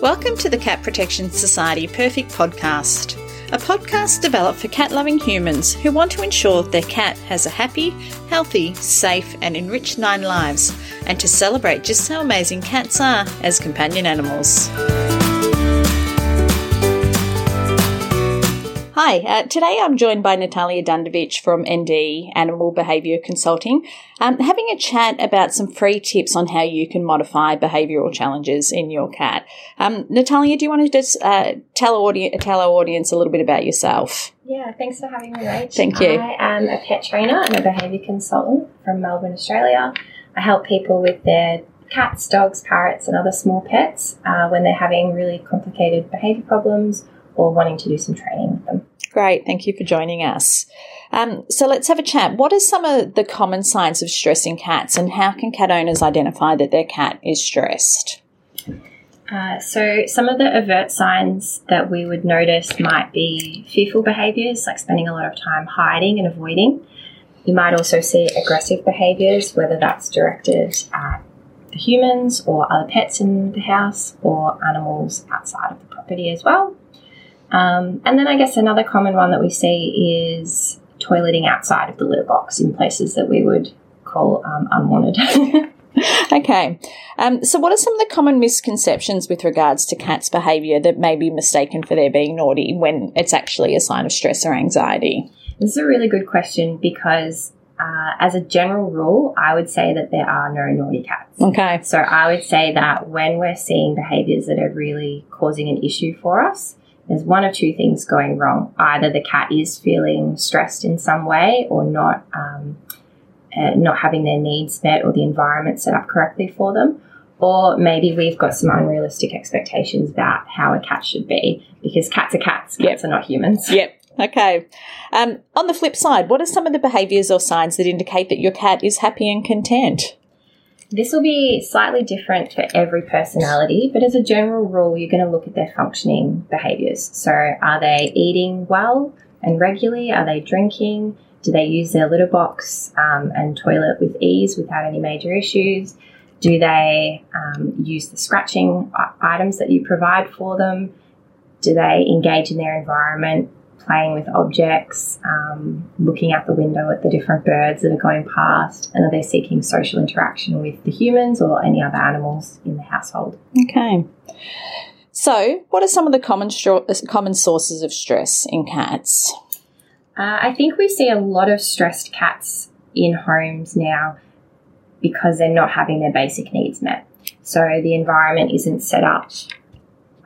Welcome to the Cat Protection Society Perfect Podcast, a podcast developed for cat loving humans who want to ensure their cat has a happy, healthy, safe, and enriched nine lives, and to celebrate just how amazing cats are as companion animals. Hi, uh, today I'm joined by Natalya Dundovich from ND Animal Behaviour Consulting, um, having a chat about some free tips on how you can modify behavioural challenges in your cat. Um, Natalya, do you want to just uh, tell, audi- tell our audience a little bit about yourself? Yeah, thanks for having me, Rach. Thank you. I am a pet trainer and a behaviour consultant from Melbourne, Australia. I help people with their cats, dogs, parrots, and other small pets uh, when they're having really complicated behaviour problems or wanting to do some training with them. Great, thank you for joining us. Um, so let's have a chat. What are some of the common signs of stress in cats, and how can cat owners identify that their cat is stressed? Uh, so, some of the overt signs that we would notice might be fearful behaviours, like spending a lot of time hiding and avoiding. You might also see aggressive behaviours, whether that's directed at the humans or other pets in the house or animals outside of the property as well. Um, and then I guess another common one that we see is toileting outside of the litter box in places that we would call um, unwanted. okay. Um, so, what are some of the common misconceptions with regards to cats' behaviour that may be mistaken for their being naughty when it's actually a sign of stress or anxiety? This is a really good question because, uh, as a general rule, I would say that there are no naughty cats. Okay. So, I would say that when we're seeing behaviours that are really causing an issue for us, there's one or two things going wrong. Either the cat is feeling stressed in some way or not, um, uh, not having their needs met or the environment set up correctly for them. Or maybe we've got some unrealistic expectations about how a cat should be because cats are cats, cats yep. are not humans. Yep. Okay. Um, on the flip side, what are some of the behaviours or signs that indicate that your cat is happy and content? This will be slightly different for every personality, but as a general rule, you're going to look at their functioning behaviors. So, are they eating well and regularly? Are they drinking? Do they use their litter box um, and toilet with ease without any major issues? Do they um, use the scratching items that you provide for them? Do they engage in their environment playing with objects, um, looking out the window at the different birds that are going past, and are they seeking social interaction with the humans or any other animals in the household? Okay. So, what are some of the common common sources of stress in cats? Uh, I think we see a lot of stressed cats in homes now because they're not having their basic needs met. So the environment isn't set up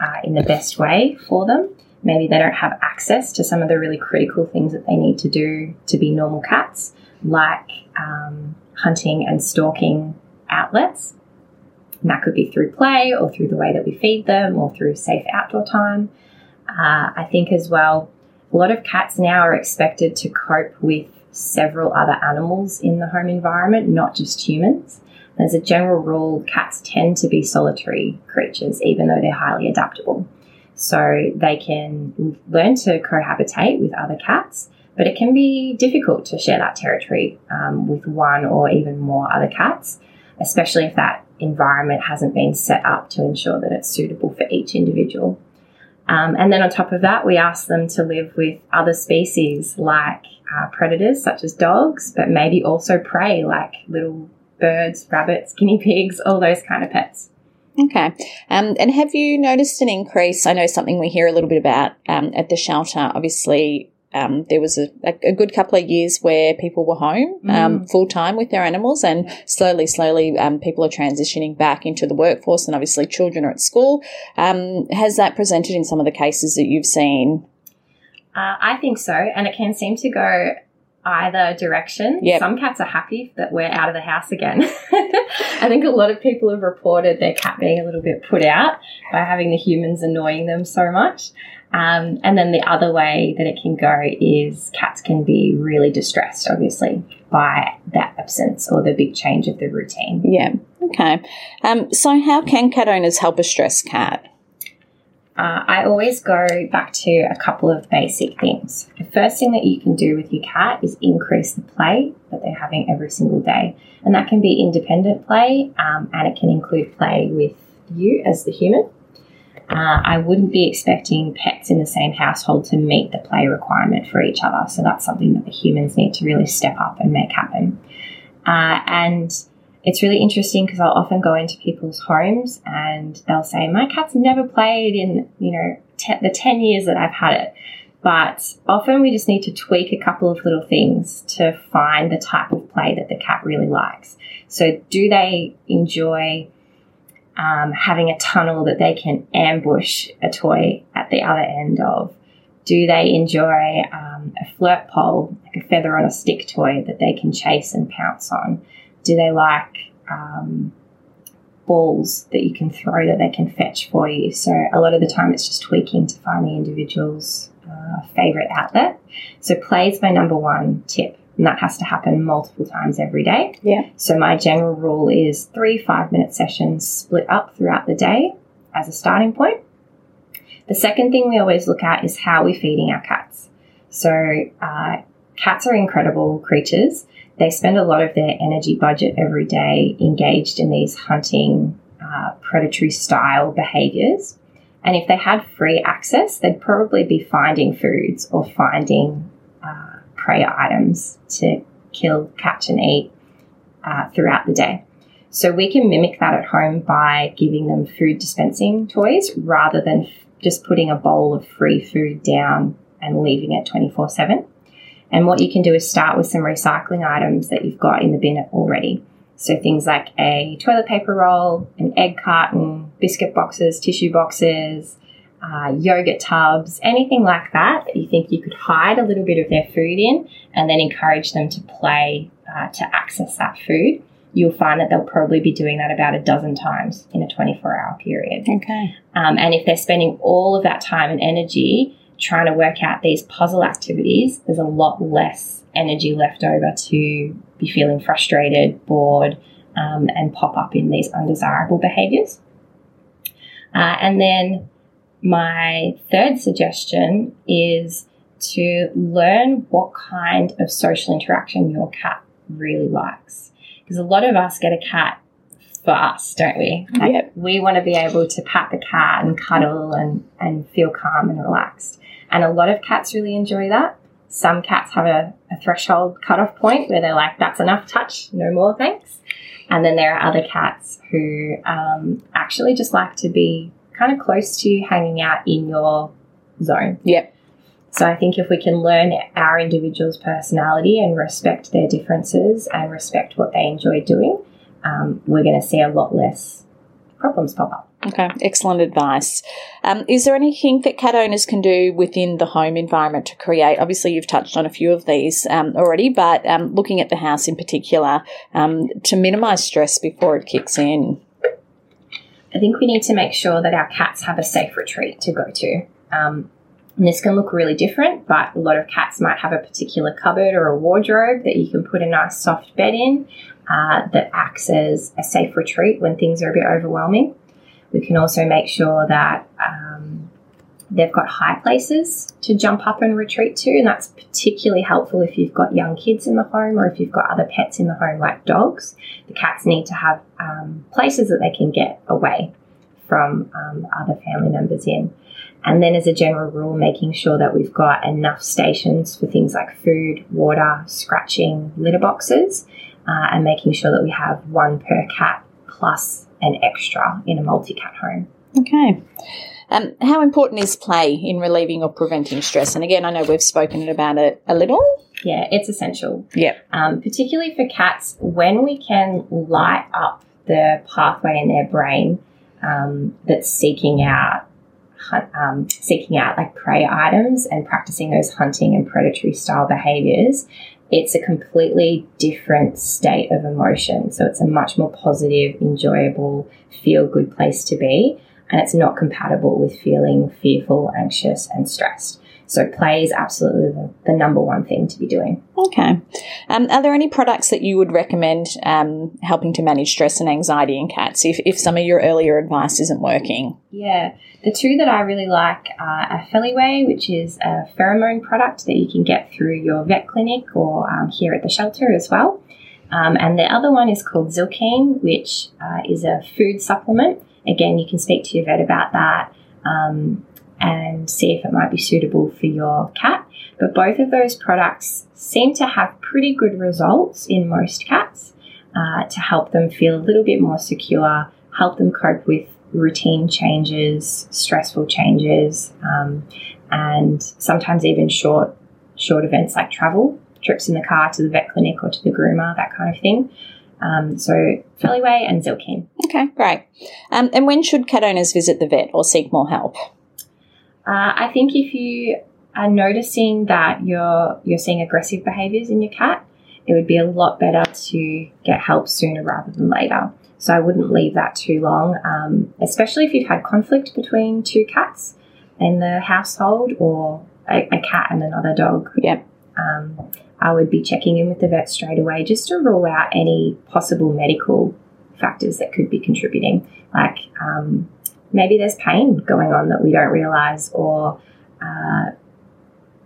uh, in the best way for them maybe they don't have access to some of the really critical things that they need to do to be normal cats, like um, hunting and stalking outlets. And that could be through play or through the way that we feed them or through safe outdoor time. Uh, I think as well, a lot of cats now are expected to cope with several other animals in the home environment, not just humans. As a general rule, cats tend to be solitary creatures, even though they're highly adaptable. So they can learn to cohabitate with other cats, but it can be difficult to share that territory um, with one or even more other cats, especially if that environment hasn't been set up to ensure that it's suitable for each individual. Um, and then on top of that, we ask them to live with other species like uh, predators such as dogs, but maybe also prey like little birds, rabbits, guinea pigs, all those kind of pets. Okay. Um, and have you noticed an increase? I know something we hear a little bit about um, at the shelter. Obviously, um, there was a, a, good couple of years where people were home um, mm. full time with their animals, and slowly, slowly, um, people are transitioning back into the workforce, and obviously, children are at school. Um, has that presented in some of the cases that you've seen? Uh, I think so, and it can seem to go either direction. Yep. Some cats are happy that we're out of the house again. I think a lot of people have reported their cat being a little bit put out by having the humans annoying them so much. Um, and then the other way that it can go is cats can be really distressed, obviously, by that absence or the big change of the routine. Yeah. Okay. Um, so, how can cat owners help a stressed cat? Uh, I always go back to a couple of basic things. The first thing that you can do with your cat is increase the play that they're having every single day. And that can be independent play um, and it can include play with you as the human. Uh, I wouldn't be expecting pets in the same household to meet the play requirement for each other. So that's something that the humans need to really step up and make happen. Uh, and it's really interesting because I'll often go into people's homes and they'll say, My cat's never played in, you know, te- the 10 years that I've had it. But often we just need to tweak a couple of little things to find the type of play that the cat really likes. So, do they enjoy um, having a tunnel that they can ambush a toy at the other end of? Do they enjoy um, a flirt pole, like a feather on a stick toy that they can chase and pounce on? Do they like um, balls that you can throw that they can fetch for you? So a lot of the time it's just tweaking to find the individual's uh, favorite outlet. So play is my number one tip and that has to happen multiple times every day. Yeah. So my general rule is three five minute sessions split up throughout the day as a starting point. The second thing we always look at is how we're feeding our cats. So uh, cats are incredible creatures. They spend a lot of their energy budget every day engaged in these hunting, uh, predatory style behaviors. And if they had free access, they'd probably be finding foods or finding uh, prey items to kill, catch, and eat uh, throughout the day. So we can mimic that at home by giving them food dispensing toys rather than f- just putting a bowl of free food down and leaving it 24 7. And what you can do is start with some recycling items that you've got in the bin already. So things like a toilet paper roll, an egg carton, biscuit boxes, tissue boxes, uh, yogurt tubs, anything like that that you think you could hide a little bit of their food in and then encourage them to play uh, to access that food. You'll find that they'll probably be doing that about a dozen times in a 24 hour period. Okay. Um, and if they're spending all of that time and energy trying to work out these puzzle activities, there's a lot less energy left over to be feeling frustrated, bored, um, and pop up in these undesirable behaviors. Uh, and then my third suggestion is to learn what kind of social interaction your cat really likes. Because a lot of us get a cat for us, don't we? Like, Yep. We want to be able to pat the cat and cuddle and, and feel calm and relaxed. And a lot of cats really enjoy that. Some cats have a, a threshold cutoff point where they're like, that's enough touch, no more thanks. And then there are other cats who um, actually just like to be kind of close to you, hanging out in your zone. Yep. So I think if we can learn our individual's personality and respect their differences and respect what they enjoy doing, um, we're going to see a lot less problems pop up. Okay, excellent advice. Um, is there anything that cat owners can do within the home environment to create? Obviously, you've touched on a few of these um, already, but um, looking at the house in particular, um, to minimise stress before it kicks in. I think we need to make sure that our cats have a safe retreat to go to. Um, and this can look really different, but a lot of cats might have a particular cupboard or a wardrobe that you can put a nice soft bed in uh, that acts as a safe retreat when things are a bit overwhelming. We can also make sure that um, they've got high places to jump up and retreat to, and that's particularly helpful if you've got young kids in the home or if you've got other pets in the home like dogs. The cats need to have um, places that they can get away from um, other family members in. And then, as a general rule, making sure that we've got enough stations for things like food, water, scratching, litter boxes, uh, and making sure that we have one per cat plus an extra in a multi cat home. Okay. Um, how important is play in relieving or preventing stress? And again, I know we've spoken about it a little. Yeah, it's essential. Yeah. um, particularly for cats, when we can light up the pathway in their brain um, that's seeking out hunt, um, seeking out like prey items and practicing those hunting and predatory style behaviors, it's a completely different state of emotion. So it's a much more positive, enjoyable, feel good place to be. And it's not compatible with feeling fearful, anxious, and stressed. So play is absolutely the, the number one thing to be doing. Okay. Um, are there any products that you would recommend um, helping to manage stress and anxiety in cats if, if some of your earlier advice isn't working? Yeah, the two that I really like are a Feliway, which is a pheromone product that you can get through your vet clinic or um, here at the shelter as well. Um, and the other one is called Zylkene, which uh, is a food supplement. Again, you can speak to your vet about that. Um, and see if it might be suitable for your cat. But both of those products seem to have pretty good results in most cats uh, to help them feel a little bit more secure, help them cope with routine changes, stressful changes, um, and sometimes even short short events like travel, trips in the car to the vet clinic or to the groomer, that kind of thing. Um, so Feliway and Zylkene. Okay, great. Um, and when should cat owners visit the vet or seek more help? Uh, I think if you are noticing that you're you're seeing aggressive behaviours in your cat, it would be a lot better to get help sooner rather than later. So I wouldn't leave that too long, um, especially if you've had conflict between two cats in the household or a, a cat and another dog. Yep. Um, I would be checking in with the vet straight away just to rule out any possible medical factors that could be contributing, like um, maybe there's pain going on that we don't realize, or uh,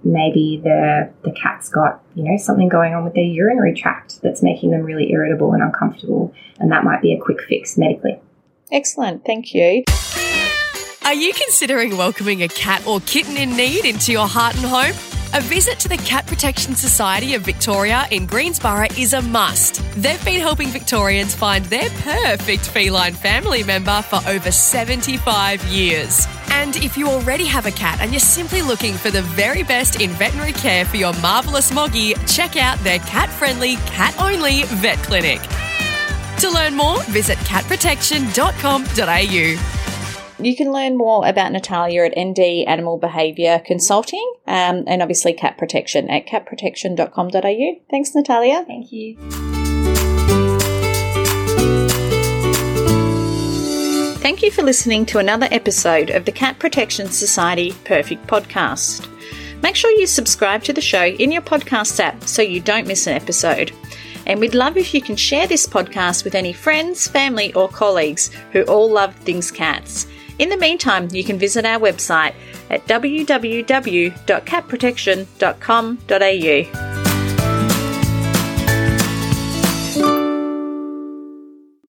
maybe the the cat's got you know something going on with their urinary tract that's making them really irritable and uncomfortable, and that might be a quick fix medically. Excellent, thank you. Are you considering welcoming a cat or kitten in need into your heart and home? A visit to the Cat Protection Society of Victoria in Greensborough is a must. They've been helping Victorians find their perfect feline family member for over 75 years. And if you already have a cat and you're simply looking for the very best in veterinary care for your marvellous moggy, check out their cat friendly, cat only vet clinic. To learn more, visit catprotection.com.au. You can learn more about Natalya at ND Animal Behaviour Consulting um, and obviously cat protection at catprotection.com.au. Thanks, Natalya. Thank you. Thank you for listening to another episode of the Cat Protection Society Perfect Podcast. Make sure you subscribe to the show in your podcast app so you don't miss an episode. And we'd love if you can share this podcast with any friends, family, or colleagues who all love things cats. In the meantime, you can visit our website at www.catprotection.com.au.